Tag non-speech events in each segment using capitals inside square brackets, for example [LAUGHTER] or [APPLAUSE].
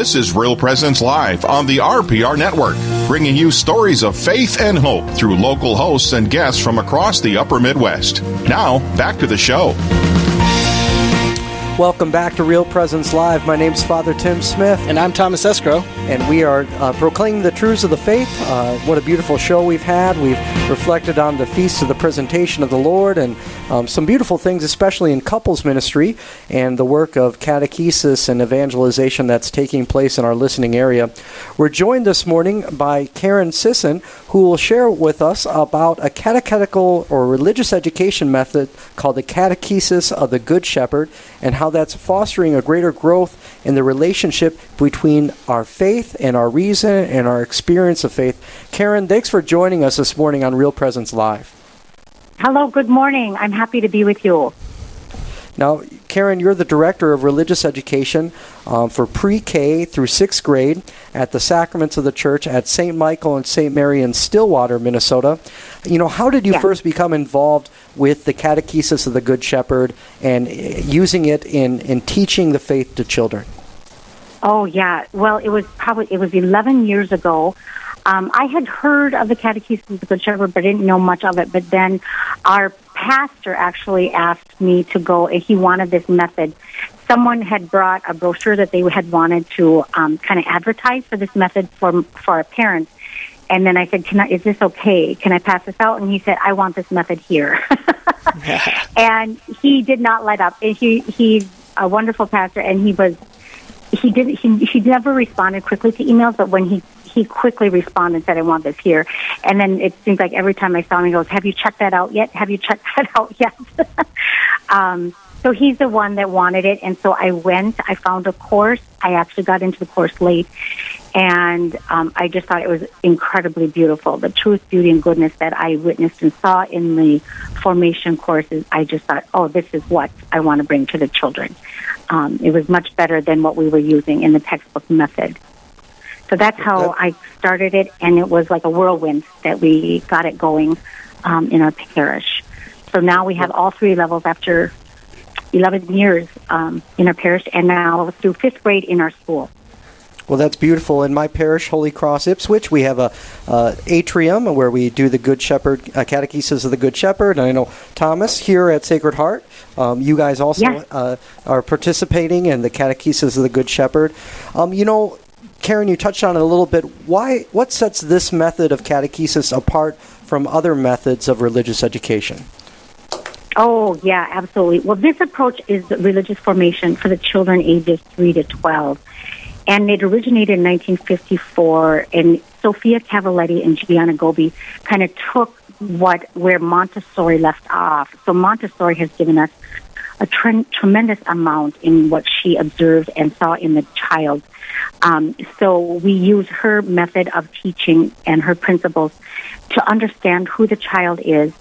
This is Real Presence Live on the RPR Network, bringing you stories of faith and hope through local hosts and guests from across the upper Midwest. Now, back to the show. Welcome back to Real Presence Live. My name's Father Tim Smith. And I'm Thomas Escrow. And we are uh, proclaiming the truths of the faith. Uh, what a beautiful show we've had. We've reflected on the feast of the presentation of the Lord and um, some beautiful things, especially in couples ministry and the work of catechesis and evangelization that's taking place in our listening area. We're joined this morning by Karen Sisson, who will share with us about a catechetical or religious education method called the Catechesis of the Good Shepherd and how that's fostering a greater growth in the relationship between our faith and our reason and our experience of faith. Karen, thanks for joining us this morning on Real Presence Live. Hello, good morning. I'm happy to be with you. Now, Karen, you're the director of religious education um, for pre K through sixth grade at the Sacraments of the Church at St. Michael and St. Mary in Stillwater, Minnesota. You know, how did you yeah. first become involved with the catechesis of the Good Shepherd and uh, using it in, in teaching the faith to children? Oh, yeah. Well, it was probably, it was 11 years ago. Um, I had heard of the Catechism of the Good Shepherd, but didn't know much of it. But then our pastor actually asked me to go. He wanted this method. Someone had brought a brochure that they had wanted to um, kind of advertise for this method for for our parents. And then I said, "Can I? Is this okay? Can I pass this out?" And he said, "I want this method here." [LAUGHS] and he did not let up. And He he's a wonderful pastor, and he was he did he he never responded quickly to emails, but when he he quickly responded and said, I want this here. And then it seems like every time I saw him, he goes, Have you checked that out yet? Have you checked [LAUGHS] that out yet? [LAUGHS] um, so he's the one that wanted it. And so I went, I found a course. I actually got into the course late. And um, I just thought it was incredibly beautiful. The truth, beauty, and goodness that I witnessed and saw in the formation courses, I just thought, oh, this is what I want to bring to the children. Um, it was much better than what we were using in the textbook method. So that's how I started it, and it was like a whirlwind that we got it going um, in our parish. So now we have all three levels after 11 years um, in our parish, and now through fifth grade in our school. Well, that's beautiful. In my parish, Holy Cross Ipswich, we have a uh, atrium where we do the Good Shepherd uh, catechesis of the Good Shepherd. And I know Thomas here at Sacred Heart. Um, you guys also yes. uh, are participating in the catechesis of the Good Shepherd. Um, you know, Karen, you touched on it a little bit. Why? What sets this method of catechesis apart from other methods of religious education? Oh, yeah, absolutely. Well, this approach is religious formation for the children ages 3 to 12. And it originated in 1954, and Sophia Cavalletti and Gianna Gobbi kind of took what where Montessori left off. So Montessori has given us a tre- tremendous amount in what she observed and saw in the child. Um, so we use her method of teaching and her principles to understand who the child is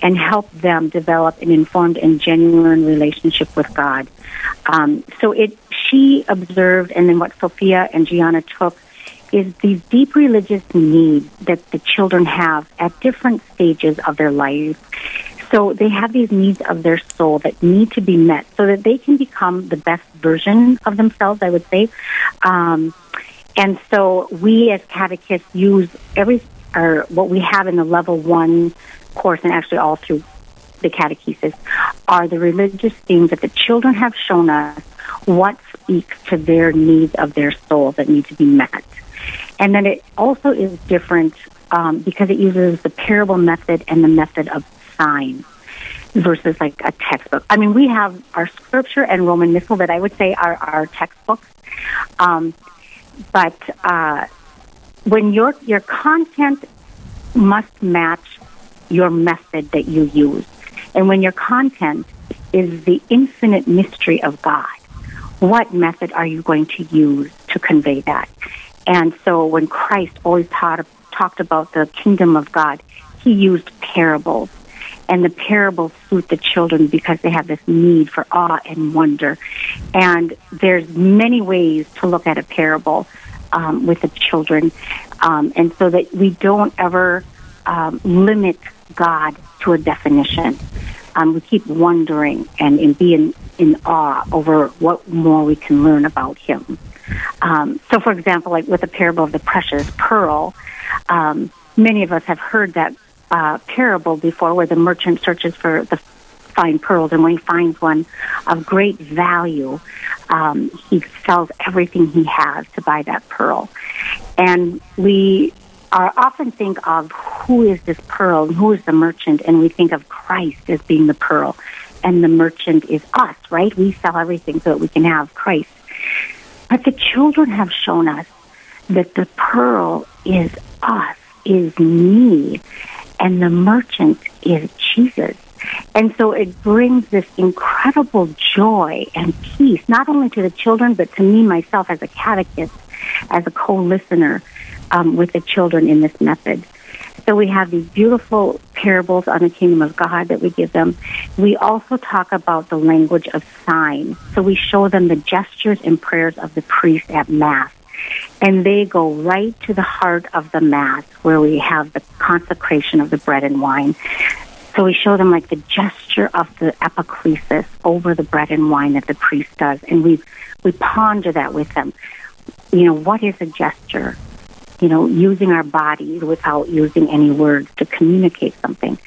and help them develop an informed and genuine relationship with God. Um, so it she observed, and then what Sophia and Gianna took is these deep religious needs that the children have at different stages of their life so they have these needs of their soul that need to be met so that they can become the best version of themselves, I would say. Um, and so we as catechists use every, or what we have in the level one course and actually all through the catechesis are the religious themes that the children have shown us what speaks to their needs of their soul that need to be met. And then it also is different um, because it uses the parable method and the method of sign versus like a textbook. I mean, we have our scripture and Roman Missal that I would say are our textbooks, um, but uh, when your your content must match your method that you use, and when your content is the infinite mystery of God, what method are you going to use to convey that? And so, when Christ always taught talked about the kingdom of God, he used parables and the parables suit the children because they have this need for awe and wonder. And there's many ways to look at a parable um, with the children, um, and so that we don't ever um, limit God to a definition. Um, we keep wondering and, and being in awe over what more we can learn about him. Um, so, for example, like with the parable of the precious pearl, um, many of us have heard that uh, parable before where the merchant searches for the fine pearls, and when he finds one of great value, um, he sells everything he has to buy that pearl. And we are often think of who is this pearl and who is the merchant, and we think of Christ as being the pearl, and the merchant is us, right? We sell everything so that we can have Christ. But the children have shown us that the pearl is us, is me, and the merchant is Jesus. And so it brings this incredible joy and peace, not only to the children, but to me myself as a catechist, as a co listener um, with the children in this method. So we have these beautiful parables on the kingdom of God that we give them. We also talk about the language of sign. So we show them the gestures and prayers of the priest at Mass. And they go right to the heart of the Mass where we have the consecration of the bread and wine. So we show them like the gesture of the epiclesis over the bread and wine that the priest does. And we, we ponder that with them. You know, what is a gesture? You know, using our bodies without using any words to communicate something.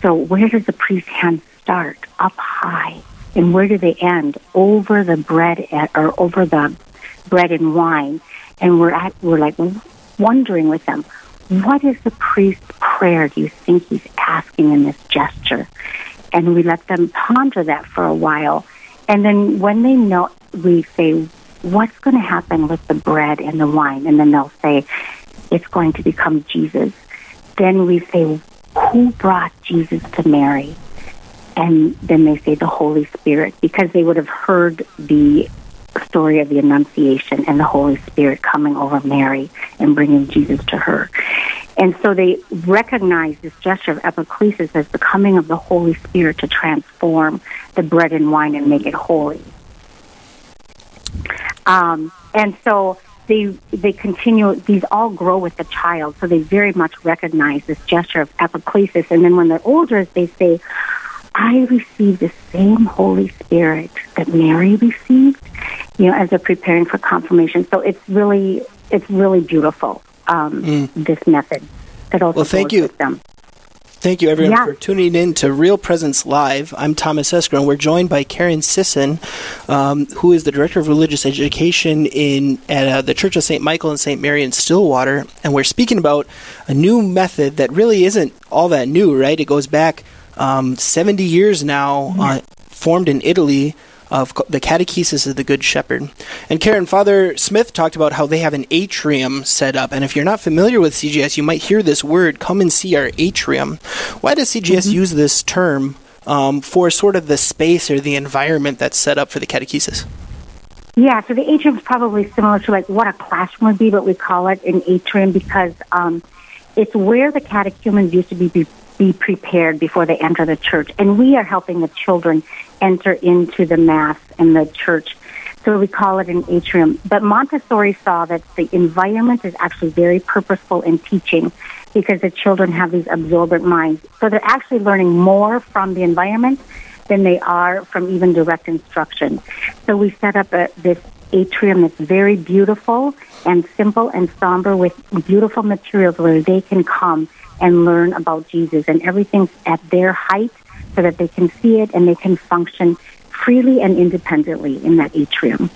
So where does the priest's hand start? Up high. And where do they end? Over the bread or over the bread and wine. And we're at, we're like wondering with them, what is the priest's prayer do you think he's asking in this gesture? And we let them ponder that for a while. And then when they know, we say, what's going to happen with the bread and the wine? And then they'll say, it's going to become Jesus. Then we say, who brought Jesus to Mary? And then they say the Holy Spirit because they would have heard the story of the Annunciation and the Holy Spirit coming over Mary and bringing Jesus to her. And so they recognize this gesture of epiclesis as the coming of the Holy Spirit to transform the bread and wine and make it holy. Um, and so they they continue. These all grow with the child, so they very much recognize this gesture of epiclesis. And then when they're older, they say, "I received the same Holy Spirit that Mary received," you know, as they're preparing for confirmation. So it's really it's really beautiful. Um, mm. This method that also well, thank you. them. Thank you, everyone, yeah. for tuning in to Real Presence Live. I'm Thomas Escrow, we're joined by Karen Sisson, um, who is the Director of Religious Education in at uh, the Church of St. Michael and St. Mary in Stillwater. And we're speaking about a new method that really isn't all that new, right? It goes back um, 70 years now, yeah. uh, formed in Italy of the catechesis of the Good Shepherd. And Karen, Father Smith talked about how they have an atrium set up. And if you're not familiar with CGS, you might hear this word, come and see our atrium. Why does CGS mm-hmm. use this term um, for sort of the space or the environment that's set up for the catechesis? Yeah, so the atrium is probably similar to like what a classroom would be, but we call it an atrium because um, it's where the catechumens used to be be prepared before they enter the church. And we are helping the children enter into the Mass and the church. So we call it an atrium. But Montessori saw that the environment is actually very purposeful in teaching because the children have these absorbent minds. So they're actually learning more from the environment than they are from even direct instruction. So we set up a, this atrium that's very beautiful and simple and somber with beautiful materials where they can come and learn about Jesus. And everything's at their height so that they can see it and they can function freely and independently in that atrium.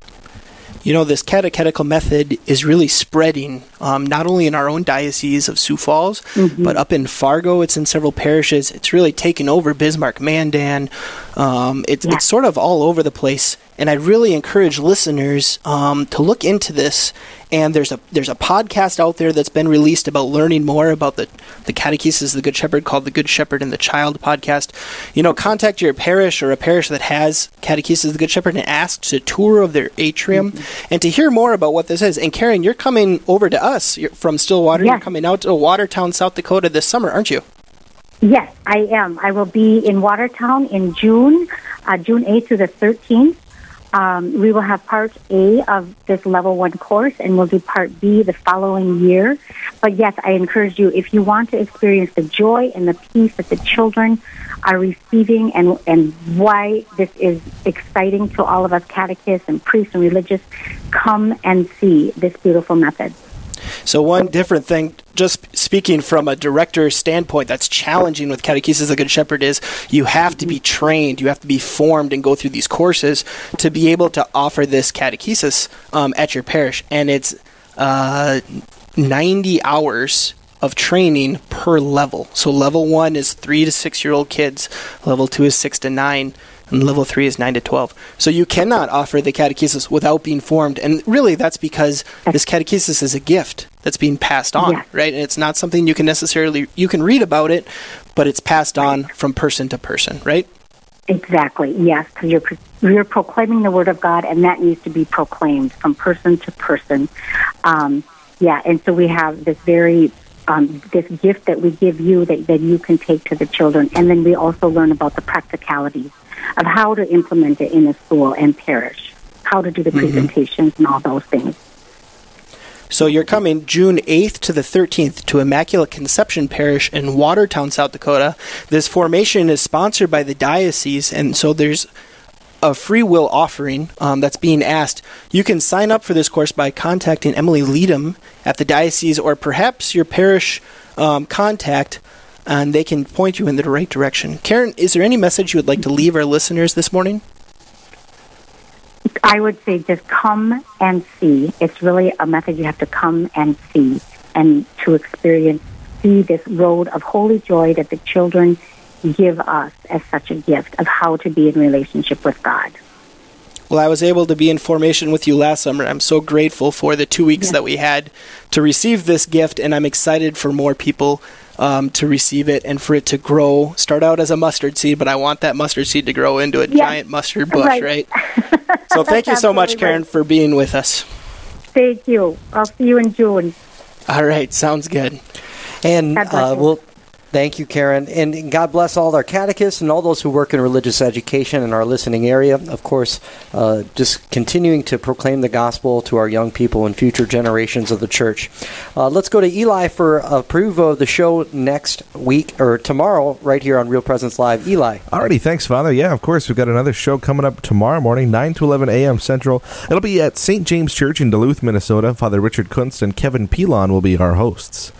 You know, this catechetical method is really spreading, um, not only in our own diocese of Sioux Falls, mm-hmm. but up in Fargo. It's in several parishes. It's really taken over Bismarck, Mandan. Um, it's, yeah. it's sort of all over the place. And I really encourage listeners um, to look into this. And there's a there's a podcast out there that's been released about learning more about the the catechesis of the Good Shepherd called the Good Shepherd and the Child podcast. You know, contact your parish or a parish that has catechesis of the Good Shepherd and ask to tour of their atrium mm-hmm. and to hear more about what this is. And Karen, you're coming over to us you're from Stillwater. Yes. You're coming out to Watertown, South Dakota this summer, aren't you? Yes, I am. I will be in Watertown in June, uh, June 8th to the 13th. Um, we will have part A of this level one course, and we'll do part B the following year. But yes, I encourage you if you want to experience the joy and the peace that the children are receiving, and and why this is exciting to all of us catechists and priests and religious, come and see this beautiful method. So one different thing, just speaking from a director standpoint, that's challenging with Catechesis the Good Shepherd is you have to be trained, you have to be formed, and go through these courses to be able to offer this catechesis um, at your parish, and it's uh, 90 hours of training per level. So level one is three to six year old kids, level two is six to nine, and level three is 9 to 12. So you cannot offer the catechesis without being formed. And really, that's because this catechesis is a gift that's being passed on, yes. right? And it's not something you can necessarily, you can read about it, but it's passed on from person to person, right? Exactly, yes, because you're, you're proclaiming the Word of God, and that needs to be proclaimed from person to person. Um, yeah, and so we have this very um, this gift that we give you that, that you can take to the children. And then we also learn about the practicalities of how to implement it in a school and parish, how to do the mm-hmm. presentations and all those things. So you're coming June 8th to the 13th to Immaculate Conception Parish in Watertown, South Dakota. This formation is sponsored by the diocese, and so there's a free will offering um, that's being asked. You can sign up for this course by contacting Emily Leadham at the diocese or perhaps your parish um, contact and they can point you in the right direction. Karen, is there any message you would like to leave our listeners this morning? I would say just come and see. It's really a method you have to come and see and to experience, see this road of holy joy that the children give us as such a gift of how to be in relationship with God. Well, I was able to be in formation with you last summer. I'm so grateful for the two weeks yes. that we had to receive this gift, and I'm excited for more people um, to receive it and for it to grow. Start out as a mustard seed, but I want that mustard seed to grow into a yes. giant mustard bush, right? right? [LAUGHS] so thank you so much, Karen, right. for being with us. Thank you. I'll see you in June. All right, sounds good. And uh, we'll Thank you, Karen. And God bless all our catechists and all those who work in religious education in our listening area. Of course, uh, just continuing to proclaim the gospel to our young people and future generations of the church. Uh, let's go to Eli for a preview of the show next week or tomorrow, right here on Real Presence Live. Eli. Alrighty, thanks, Father. Yeah, of course, we've got another show coming up tomorrow morning, 9 to 11 a.m. Central. It'll be at St. James Church in Duluth, Minnesota. Father Richard Kunst and Kevin Pilon will be our hosts.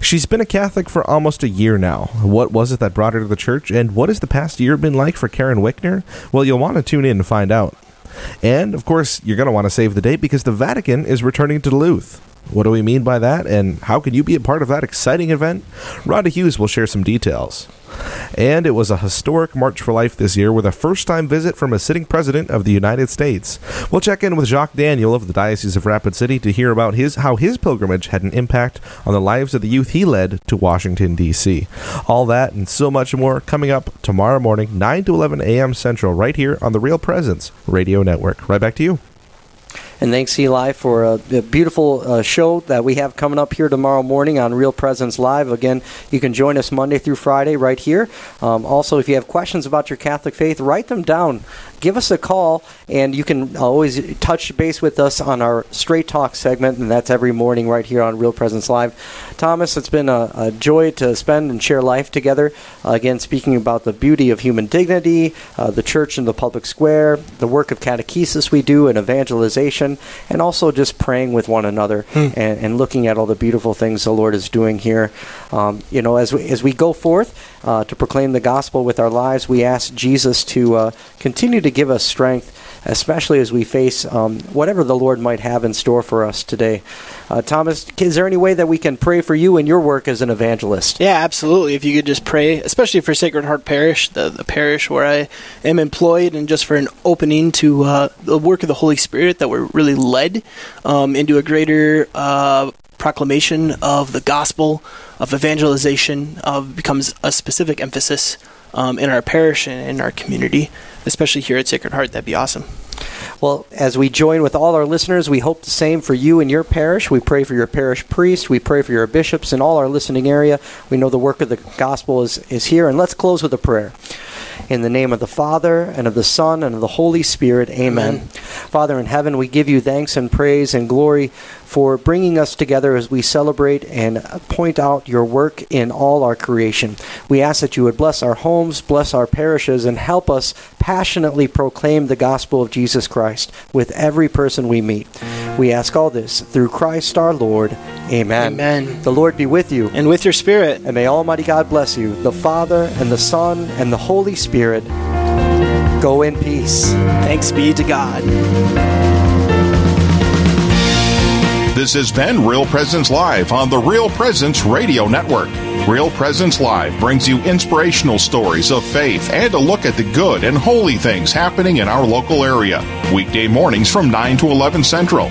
She's been a Catholic for almost a year now. What was it that brought her to the church, and what has the past year been like for Karen Wickner? Well, you'll want to tune in to find out. And, of course, you're going to want to save the date because the Vatican is returning to Duluth. What do we mean by that, and how can you be a part of that exciting event? Rhonda Hughes will share some details. And it was a historic March for Life this year with a first time visit from a sitting president of the United States. We'll check in with Jacques Daniel of the Diocese of Rapid City to hear about his how his pilgrimage had an impact on the lives of the youth he led to Washington, D.C. All that and so much more coming up tomorrow morning, 9 to 11 a.m. Central, right here on the Real Presence Radio Network. Right back to you. And thanks, Eli, for a, a beautiful uh, show that we have coming up here tomorrow morning on Real Presence Live. Again, you can join us Monday through Friday right here. Um, also, if you have questions about your Catholic faith, write them down give us a call, and you can always touch base with us on our Straight Talk segment, and that's every morning right here on Real Presence Live. Thomas, it's been a, a joy to spend and share life together. Uh, again, speaking about the beauty of human dignity, uh, the church in the public square, the work of catechesis we do, and evangelization, and also just praying with one another hmm. and, and, looking at all the beautiful things the Lord is doing here. Um, you know, as we, as we go forth uh, to proclaim the gospel with our lives, we ask Jesus to uh, continue to to give us strength, especially as we face um, whatever the Lord might have in store for us today. Uh, Thomas, is there any way that we can pray for you and your work as an evangelist? Yeah, absolutely. If you could just pray, especially for Sacred Heart Parish, the, the parish where I am employed, and just for an opening to uh, the work of the Holy Spirit that we're really led um, into a greater uh, proclamation of the gospel, of evangelization, of becomes a specific emphasis um, in our parish and in our community, especially here at Sacred Heart. That'd be awesome. Well, as we join with all our listeners, we hope the same for you and your parish. We pray for your parish priest. We pray for your bishops and all our listening area. We know the work of the gospel is, is here. And let's close with a prayer. In the name of the Father, and of the Son, and of the Holy Spirit. Amen. Amen. Father in heaven, we give you thanks and praise and glory for bringing us together as we celebrate and point out your work in all our creation. We ask that you would bless our homes, bless our parishes, and help us passionately proclaim the gospel of Jesus Christ with every person we meet. We ask all this through Christ our Lord. Amen. Amen. The Lord be with you. And with your spirit. And may Almighty God bless you, the Father, and the Son, and the Holy Spirit. Go in peace. Thanks be to God. This has been Real Presence Live on the Real Presence Radio Network. Real Presence Live brings you inspirational stories of faith and a look at the good and holy things happening in our local area. Weekday mornings from 9 to 11 Central.